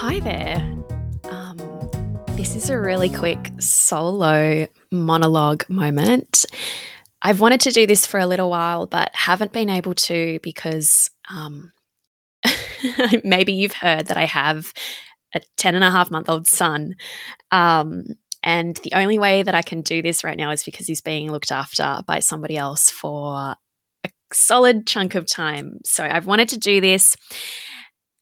Hi there. Um, this is a really quick solo monologue moment. I've wanted to do this for a little while, but haven't been able to because um, maybe you've heard that I have a 10 and a half month old son. Um, and the only way that I can do this right now is because he's being looked after by somebody else for a solid chunk of time. So I've wanted to do this.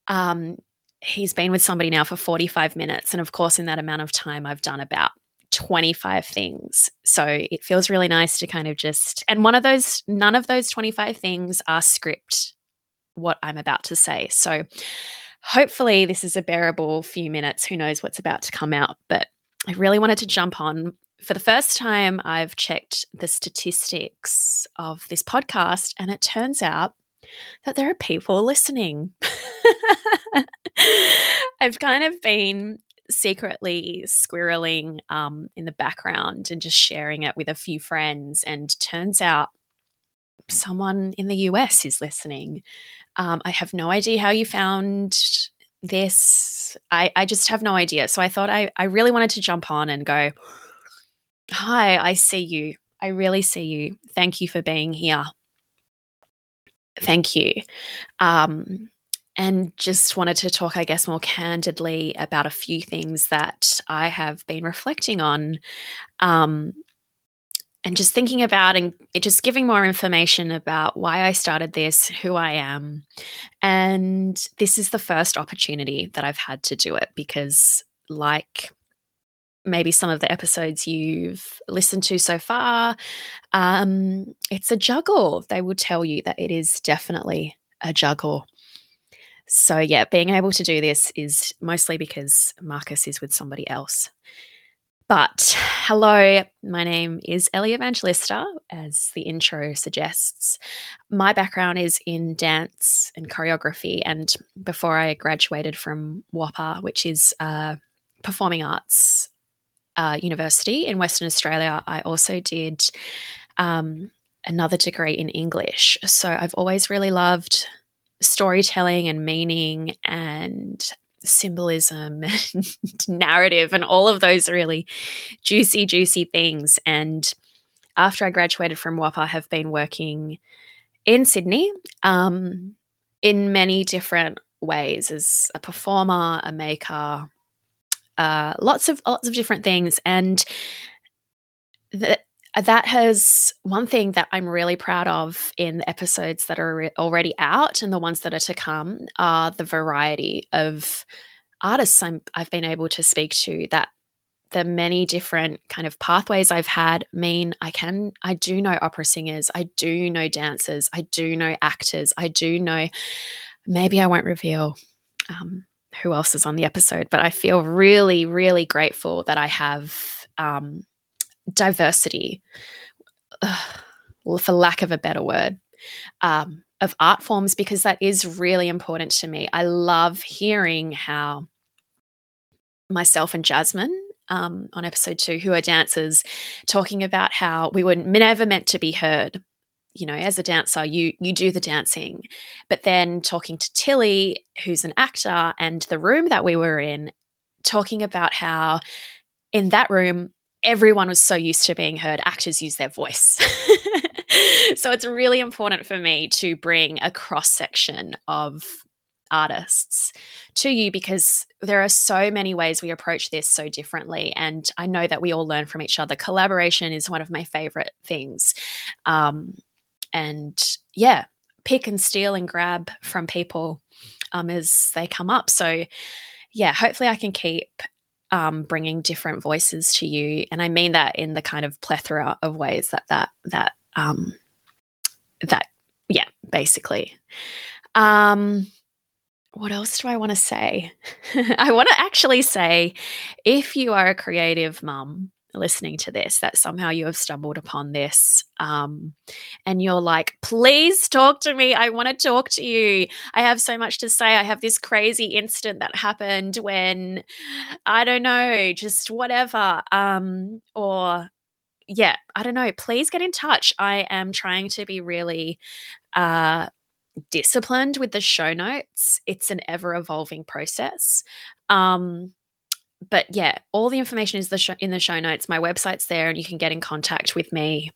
Um, he's been with somebody now for 45 minutes. And of course, in that amount of time, I've done about 25 things. So it feels really nice to kind of just, and one of those, none of those 25 things are script what I'm about to say. So hopefully this is a bearable few minutes. Who knows what's about to come out, but I really wanted to jump on. For the first time, I've checked the statistics of this podcast, and it turns out that there are people listening. I've kind of been secretly squirreling um, in the background and just sharing it with a few friends, and turns out someone in the US is listening. Um, I have no idea how you found this. I, I just have no idea. So I thought I, I really wanted to jump on and go, Hi, I see you. I really see you. Thank you for being here. Thank you. Um, and just wanted to talk, I guess, more candidly about a few things that I have been reflecting on um, and just thinking about and just giving more information about why I started this, who I am. And this is the first opportunity that I've had to do it because, like maybe some of the episodes you've listened to so far, um, it's a juggle. They will tell you that it is definitely a juggle. So, yeah, being able to do this is mostly because Marcus is with somebody else. But hello, my name is Elle Evangelista, as the intro suggests. My background is in dance and choreography. And before I graduated from WAAPA, which is a performing arts uh, university in Western Australia, I also did um, another degree in English. So I've always really loved storytelling and meaning and symbolism and narrative and all of those really juicy, juicy things. And after I graduated from WAAPA, I have been working in Sydney um, in many different ways as a performer, a maker, uh, lots of lots of different things. And the, that has one thing that I'm really proud of in the episodes that are re- already out and the ones that are to come are the variety of artists i have been able to speak to that the many different kind of pathways I've had mean I can, I do know opera singers, I do know dancers, I do know actors, I do know, maybe I won't reveal um, who else is on the episode, but I feel really, really grateful that I have um, diversity, for lack of a better word, um, of art forms because that is really important to me. I love hearing how myself and Jasmine um, on episode two, who are dancers, talking about how we were never meant to be heard. You know, as a dancer, you you do the dancing, but then talking to Tilly, who's an actor, and the room that we were in, talking about how in that room everyone was so used to being heard, actors use their voice. so it's really important for me to bring a cross section of artists to you because there are so many ways we approach this so differently. And I know that we all learn from each other. Collaboration is one of my favorite things. Um, and yeah, pick and steal and grab from people um, as they come up. So, yeah, hopefully I can keep um, bringing different voices to you, and I mean that in the kind of plethora of ways that that that um, that yeah, basically. Um, what else do I want to say? I want to actually say if you are a creative mum listening to this, that somehow you have stumbled upon this um, and you're like, please talk to me. I want to talk to you. I have so much to say. I have this crazy incident that happened when, I don't know, just whatever. Um, or, yeah, I don't know. Please get in touch. I am trying to be really uh, disciplined with the show notes. It's an ever evolving process. Um, but yeah, all the information is the sh- in the show notes. My website's there, and you can get in contact with me.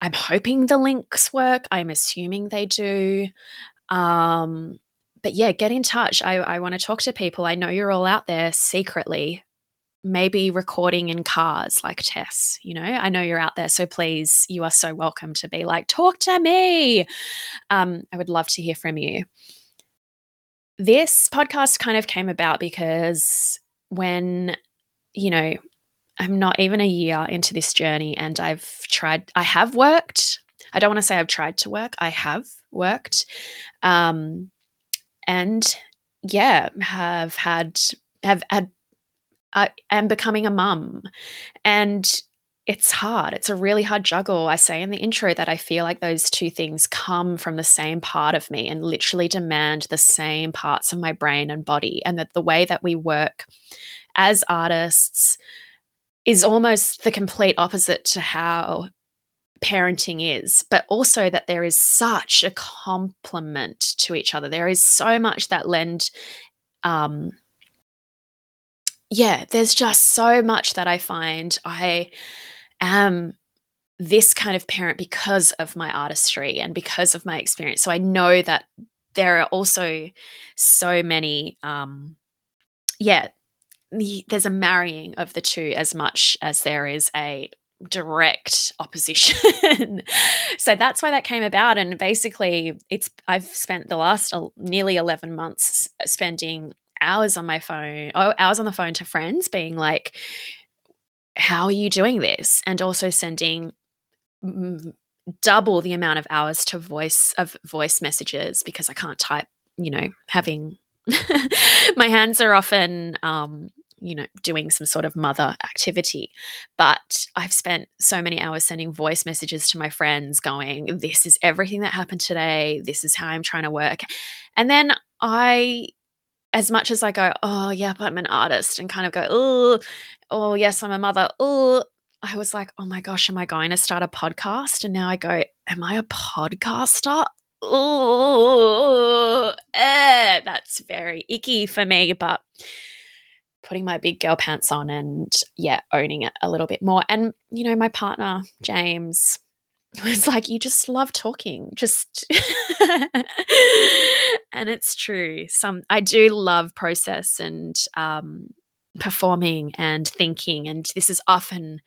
I'm hoping the links work. I'm assuming they do. Um, but yeah, get in touch. I, I want to talk to people. I know you're all out there secretly, maybe recording in cars like Tess. You know, I know you're out there. So please, you are so welcome to be like, talk to me. Um, I would love to hear from you. This podcast kind of came about because when, you know, I'm not even a year into this journey and I've tried, I have worked. I don't want to say I've tried to work, I have worked. Um, and yeah, have had, have had, I am becoming a mum and it's hard. It's a really hard juggle. I say in the intro that I feel like those two things come from the same part of me and literally demand the same parts of my brain and body. And that the way that we work as artists is almost the complete opposite to how parenting is, but also that there is such a complement to each other. There is so much that lend um yeah, there's just so much that I find I am this kind of parent because of my artistry and because of my experience. So I know that there are also so many um yeah, there's a marrying of the two as much as there is a direct opposition. so that's why that came about and basically it's I've spent the last nearly 11 months spending hours on my phone, oh, hours on the phone to friends being like how are you doing this? And also sending double the amount of hours to voice of voice messages because I can't type, you know, having my hands are often um you know doing some sort of mother activity. But i've spent so many hours sending voice messages to my friends going this is everything that happened today. This is how i'm trying to work. And then i as much as i go oh yeah i'm an artist and kind of go oh oh yes i'm a mother oh i was like oh my gosh am i going to start a podcast? And now i go am i a podcaster? Oh eh, that's very icky for me but putting my big girl pants on and yeah owning it a little bit more. And you know my partner james was like you just love talking just and it's true some i do love process and um performing and thinking and this is often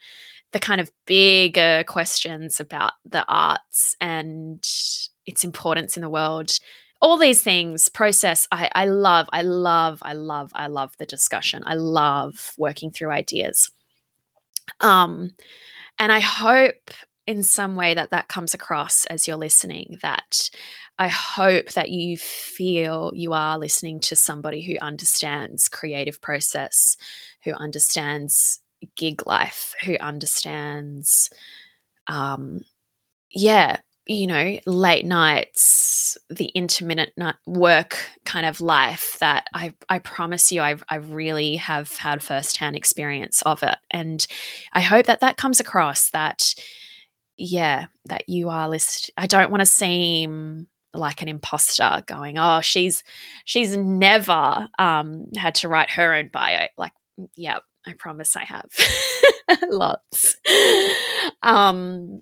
the kind of bigger questions about the arts and its importance in the world. All these things process I, I love i love i love i love the discussion. I love working through ideas. Um and i hope in some way that that comes across as you're listening that i hope that you feel you are listening to somebody who understands creative process who understands gig life who understands um yeah you know, late nights, the intermittent work kind of life that I, I promise you, I, I really have had firsthand experience of it. And I hope that that comes across that, yeah, that you are list. I don't want to seem like an imposter going, oh, she's, she's never um, had to write her own bio. Like, yeah, I promise I have lots. Um,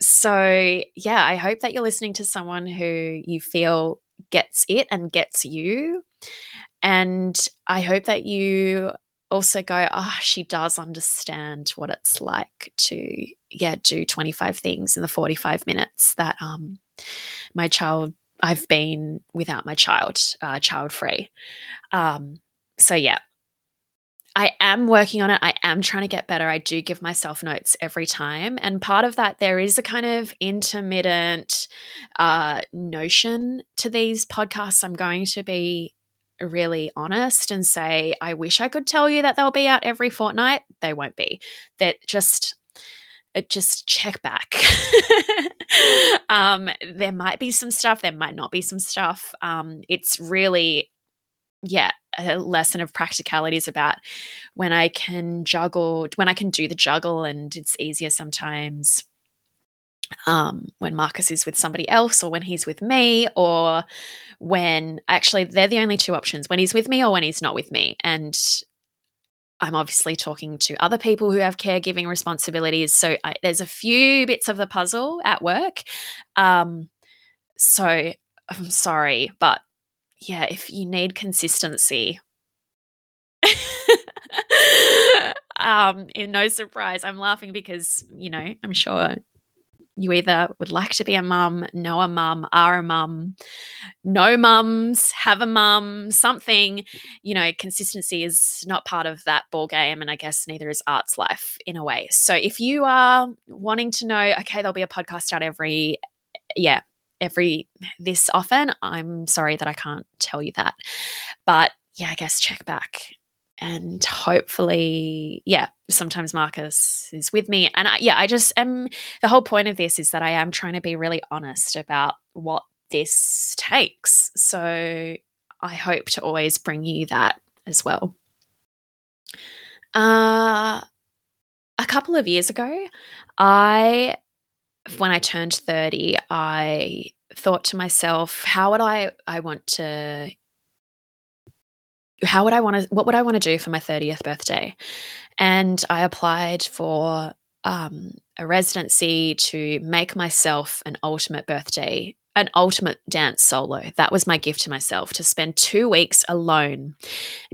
so yeah, I hope that you're listening to someone who you feel gets it and gets you. And I hope that you also go, oh, she does understand what it's like to, yeah, do 25 things in the 45 minutes that um my child I've been without my child, uh, child free. Um, so yeah, I am working on it. I am trying to get better. I do give myself notes every time. And part of that, there is a kind of intermittent uh, notion to these podcasts. I'm going to be really honest and say, I wish I could tell you that they'll be out every fortnight. They won't be. That just, it just check back. um, there might be some stuff, there might not be some stuff. Um, it's really yeah, a lesson of practicalities about when I can juggle, when I can do the juggle, and it's easier sometimes. um, when Marcus is with somebody else or when he's with me or when actually they're the only two options when he's with me or when he's not with me. And I'm obviously talking to other people who have caregiving responsibilities. So I, there's a few bits of the puzzle at work. Um, so I'm sorry, but yeah, if you need consistency, um, in no surprise, I'm laughing because, you know, I'm sure you either would like to be a mum, know a mum, are a mum, know mums, have a mum, something, you know, consistency is not part of that ball game. And I guess neither is arts life in a way. So if you are wanting to know, okay, there'll be a podcast out every, yeah, every this often, I'm sorry that I can't tell you that. But yeah, I guess check back and hopefully yeah sometimes marcus is with me. And I, yeah i just am the whole point of this is that i am trying to be really honest about what this takes. So i hope to always bring you that as well. Uh a couple of years ago i when i turned 30 i thought to myself how would i i want to how would I want to, what would I want to do for my 30th birthday? And I applied for um, a residency to make myself an ultimate birthday, an ultimate dance solo. That was my gift to myself to spend two weeks alone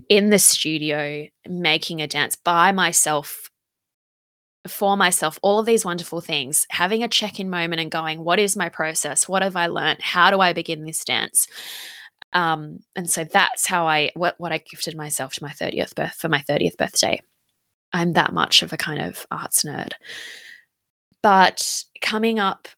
in the studio making a dance by myself for myself all of these wonderful things, having a check in moment and going, What is my process? What have I learned? How do I begin this dance? Um, and so that's how I what what I gifted myself to my 30th birth for my 30th birthday. I'm that much of a kind of arts nerd. But coming up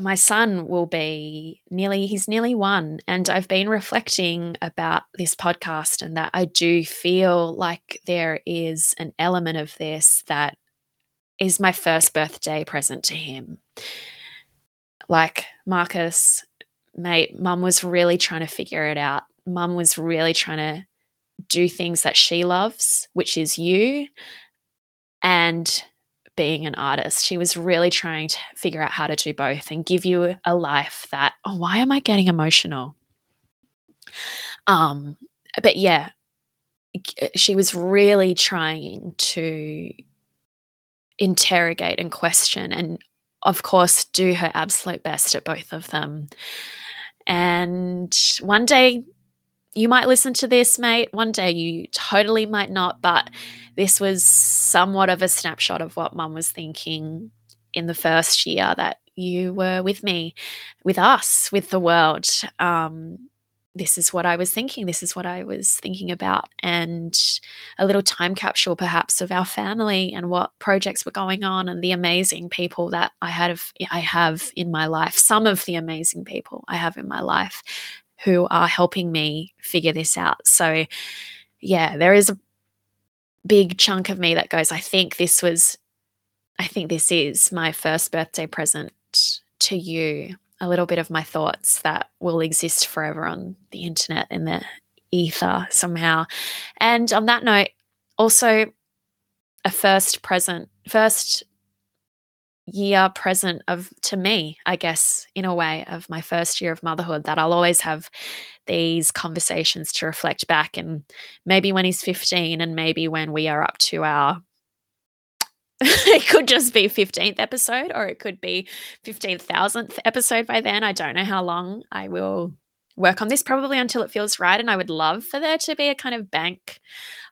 my son will be nearly he's nearly one and i've been reflecting about this podcast and that i do feel like there is an element of this that is my first birthday present to him like marcus mate, mum was really trying to figure it out. Mum was really trying to do things that she loves, which is you and being an artist. She was really trying to figure out how to do both and give you a life that, oh, why am I getting emotional? Um, but yeah, she was really trying to interrogate and question and of course do her absolute best at both of them and one day you might listen to this, mate. One day you totally might not. But this was somewhat of a snapshot of what mum was thinking in the first year that you were with me, with us, with the world. Um, this is what I was thinking. This is what I was thinking about. And a little time capsule, perhaps, of our family and what projects were going on and the amazing people that I had I have in my life. Some of the amazing people I have in my life who are helping me figure this out. So, yeah, there is a big chunk of me that goes, I think this was, I think this is my first birthday present to you a little bit of my thoughts that will exist forever on the internet in the ether somehow. And on that note, also a first present, first year present of to me, I guess, in a way, of my first year of motherhood, that I'll always have these conversations to reflect back. And maybe when he's 15, and maybe when we are up to our it could just be 15th episode or it could be 15,000th episode by then. I don't know how long I will work on this, probably until it feels right. And I would love for there to be a kind of bank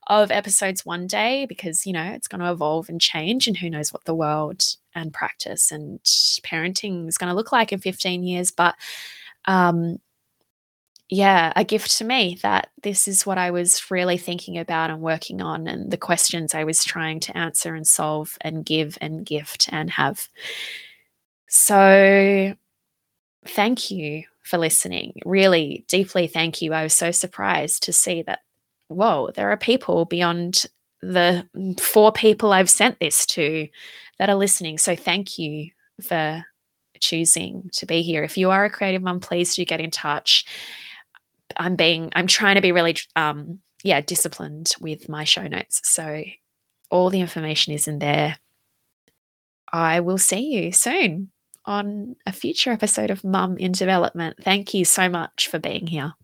of episodes one day because, you know, it's going to evolve and change. And who knows what the world and practice and parenting is going to look like in 15 years. But um, yeah, a gift to me that this is what I was really thinking about and working on, and the questions I was trying to answer and solve and give and gift and have. So, thank you for listening. Really, deeply thank you. I was so surprised to see that, whoa, there are people beyond the four people I've sent this to that are listening. So, thank you for choosing to be here. If you are a creative mum, please do get in touch. I'm being I'm trying to be really um yeah, disciplined with my show notes. So all the information is in there. I will see you soon. on a future episode of Mum in Development. Thank you so much for being here.